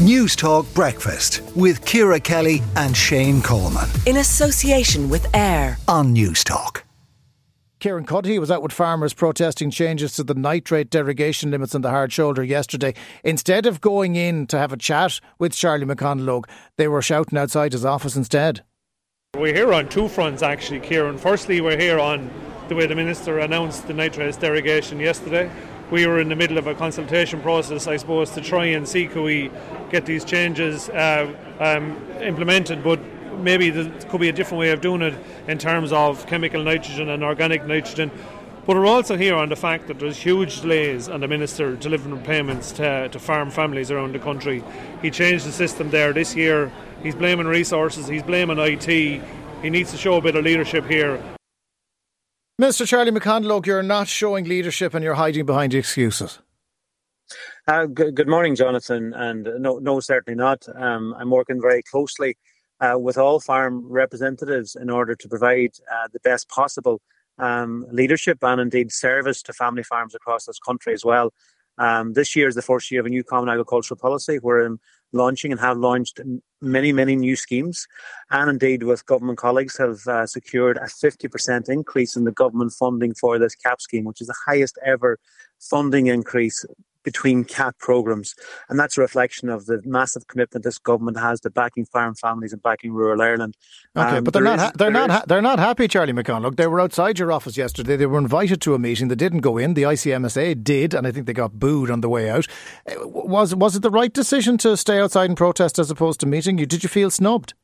Newstalk Breakfast with Ciara Kelly and Shane Coleman. In association with AIR on Newstalk. Kieran Cuddihy was out with farmers protesting changes to the nitrate derogation limits on the hard shoulder yesterday. Instead of going in to have a chat with Charlie McConalogue, they were shouting outside his office instead. We're here on two fronts, actually, Kieran. Firstly, we're here on the way the Minister announced the nitrate derogation yesterday. We were in the middle of a consultation process, I suppose, to try and see could we get these changes uh, um, implemented, but maybe there could be a different way of doing it in terms of chemical nitrogen and organic nitrogen. But we're also here on the fact that there's huge delays on the Minister delivering payments to, to farm families around the country. He changed the system there this year. He's blaming resources, he's blaming IT. He needs to show a bit of leadership here. Mr. Charlie McConalogue, you're not showing leadership and you're hiding behind excuses. Uh, good, good, morning, Jonathan. And no, no, certainly not. Um, I'm working very closely uh, with all farm representatives in order to provide uh, the best possible um, leadership and indeed service to family farms across this country as well. Um, this year is the first year of a new common agricultural policy. We're um, launching and have launched many, many new schemes, and indeed with government colleagues have uh, secured a 50% increase in the government funding for this CAP scheme, which is the highest ever funding increase between CAP programs. And that's a reflection of the massive commitment this government has to backing farm families and backing rural Ireland. Okay, um, but they're not is, ha- they're not ha- they're not happy, Charlie McCon. Look, they were outside your office yesterday. They were invited to a meeting. They didn't go in. The ICMSA did, and I think they got booed on the way out. Uh, was was it the right decision to stay outside and protest as opposed to meeting you? Did you feel snubbed?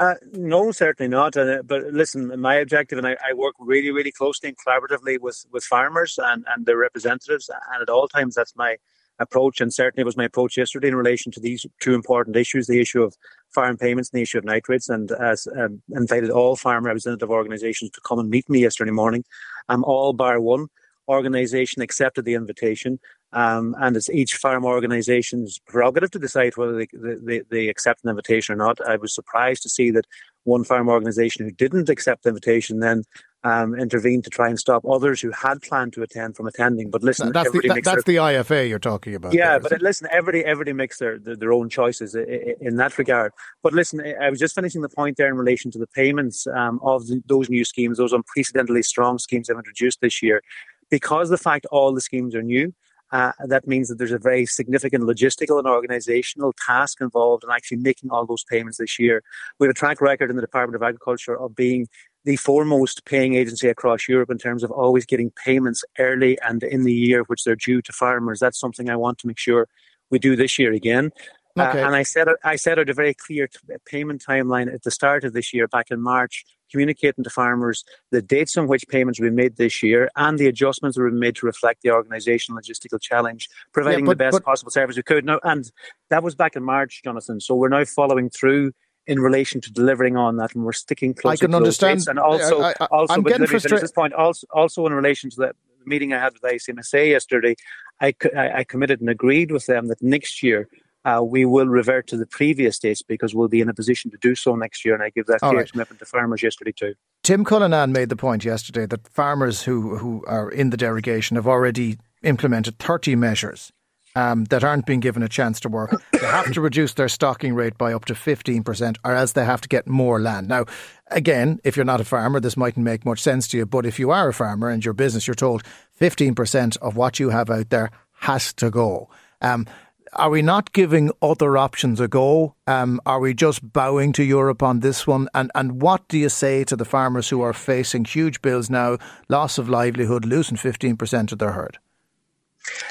Uh, no, certainly not. Uh, but listen, my objective, and I, I, work really, really closely and collaboratively with, with farmers and, and their representatives. And at all times, that's my approach. And certainly was my approach yesterday in relation to these two important issues the issue of farm payments and the issue of nitrates. And as um, invited all farm representative organisations to come and meet me yesterday morning. Um, all bar one organisation accepted the invitation. Um, and it's each farm organisation's prerogative to decide whether they, they, they, accept an invitation or not. I was surprised to see that one farm organisation who didn't accept the invitation then um, intervened to try and stop others who had planned to attend from attending. But listen, that's, the, that, that's their, the IFA you're talking about. Yeah, there, but listen, everybody everybody makes their, their, their own choices in that regard. But listen, I was just finishing the point there in relation to the payments um, of the, those new schemes, those unprecedentedly strong schemes they've introduced this year, because the fact all the schemes are new. Uh, that means that there's a very significant logistical and organizational task involved in actually making all those payments this year. We have a track record in the Department of Agriculture of being the foremost paying agency across Europe in terms of always getting payments early and in the year which they're due to farmers. That's something I want to make sure we do this year again. Uh, okay. Uh, and I set out, I set out a very clear t- payment timeline at the start of this year, back in March, communicating to farmers the dates on which payments will be made this year and the adjustments that will be made to reflect the organisational logistical challenge, providing yeah, but, the best but, possible service we could. Now, and that was back in March, Jonathan. So we're now following through in relation to delivering on that, and we're sticking close. I can understand, and also, I, I, also, I'm getting frustrated. This point, also, also in relation to the meeting I had with ICMSA yesterday, I, I committed and agreed with them that next year uh, we will revert to the previous dates because we'll be in a position to do so next year. And I give that clear right. commitment to farmers yesterday too. Tim Cullinan made the point yesterday that farmers who, who are in the derogation have already implemented 30 measures um, that aren't being given a chance to work. They have to reduce their stocking rate by up to 15%, or else they have to get more land. Now, again, if you're not a farmer, this mightn't make much sense to you. But if you are a farmer and your business, you're told 15% of what you have out there has to go. Um, are we not giving other options a go? Um, are we just bowing to Europe on this one? And and what do you say to the farmers who are facing huge bills now, loss of livelihood, losing fifteen percent of their herd?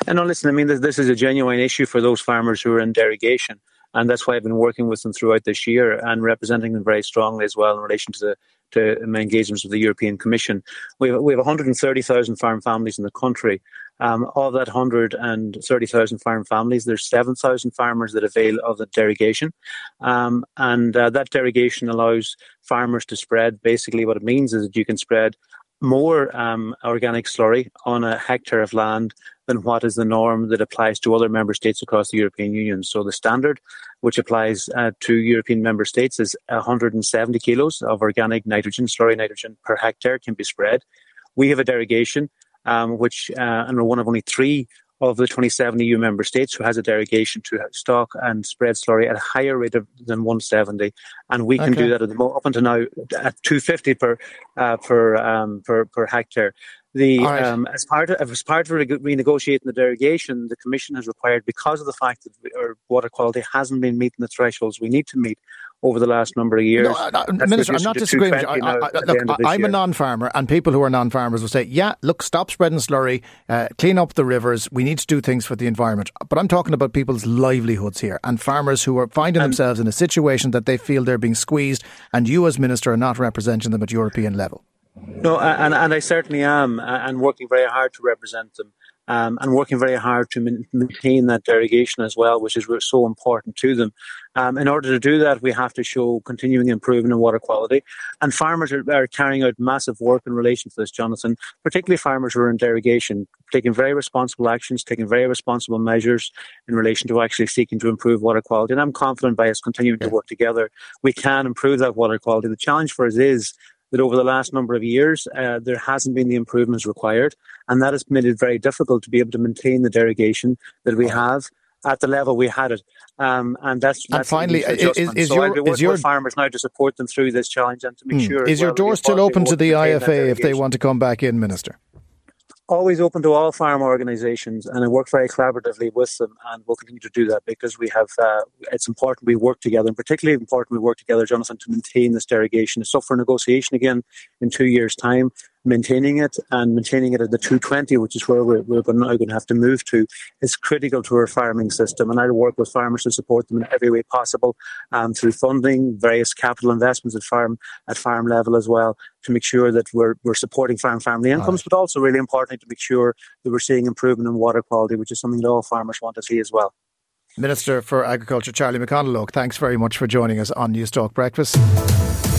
And no, listen. I mean, this, this is a genuine issue for those farmers who are in derogation, and that's why I've been working with them throughout this year and representing them very strongly as well in relation to the to my engagements with the European Commission. We have, we have 130,000 farm families in the country, um, of that 130,000 farm families, there's 7,000 farmers that avail of the derogation. Um, and uh, that derogation allows farmers to spread. Basically, what it means is that you can spread more um, organic slurry on a hectare of land than what is the norm that applies to other member states across the European Union. So the standard, which applies uh, to European member states, is 170 kilos of organic nitrogen, slurry nitrogen per hectare can be spread. We have a derogation um, which uh, and we're one of only three of the 27 EU member states who has a derogation to stock and spread slurry at a higher rate of, than 170, and we can okay. do that at the up until now at 250 per uh, per, um, per per hectare. The right. um, as part of as part of renegotiating the derogation, the Commission has required because of the fact that our water quality hasn't been meeting the thresholds we need to meet over the last number of years. No, Minister, I'm not disagreeing with you. I, I, look, I'm a non-farmer, and people who are non-farmers will say, "Yeah, look, stop spreading slurry, uh, clean up the rivers. We need to do things for the environment." But I'm talking about people's livelihoods here, and farmers who are finding and, themselves in a situation that they feel they're being squeezed, and you, as minister, are not representing them at European level. No, and, and I certainly am, and working very hard to represent them. Um, and working very hard to maintain that derogation as well, which is so important to them. Um, in order to do that, we have to show continuing improvement in water quality. And farmers are, are, carrying out massive work in relation to this, Jonathan, particularly farmers who are in derogation, taking very responsible actions, taking very responsible measures in relation to actually seeking to improve water quality. And I'm confident by us continuing to work together, we can improve that water quality. The challenge for us is that over the last number of years, uh, there hasn't been the improvements required. And that has made it very difficult to be able to maintain the derogation that we have at the level we had it. Um, and that's, and that's finally, is, is, so your, is your farmers now to support them through this challenge and to make mm. sure. Is your door still open to the IFA if they want to come back in, Minister? Always open to all farm organisations, and I work very collaboratively with them, and we'll continue to do that because we have. Uh, it's important we work together, and particularly important we work together, Jonathan, to maintain this derogation. It's up for negotiation again in two years' time, maintaining it and maintaining it at the 220, which is where we're, we're now going to have to move to, is critical to our farming system. And I work with farmers to support them in every way possible um, through funding, various capital investments at farm at farm level as well, to make sure that we're, we're supporting farm family incomes, right. but also really importantly to make sure that we're seeing improvement in water quality, which is something that all farmers want to see as well. Minister for Agriculture Charlie McConalogue, thanks very much for joining us on Newstalk Breakfast.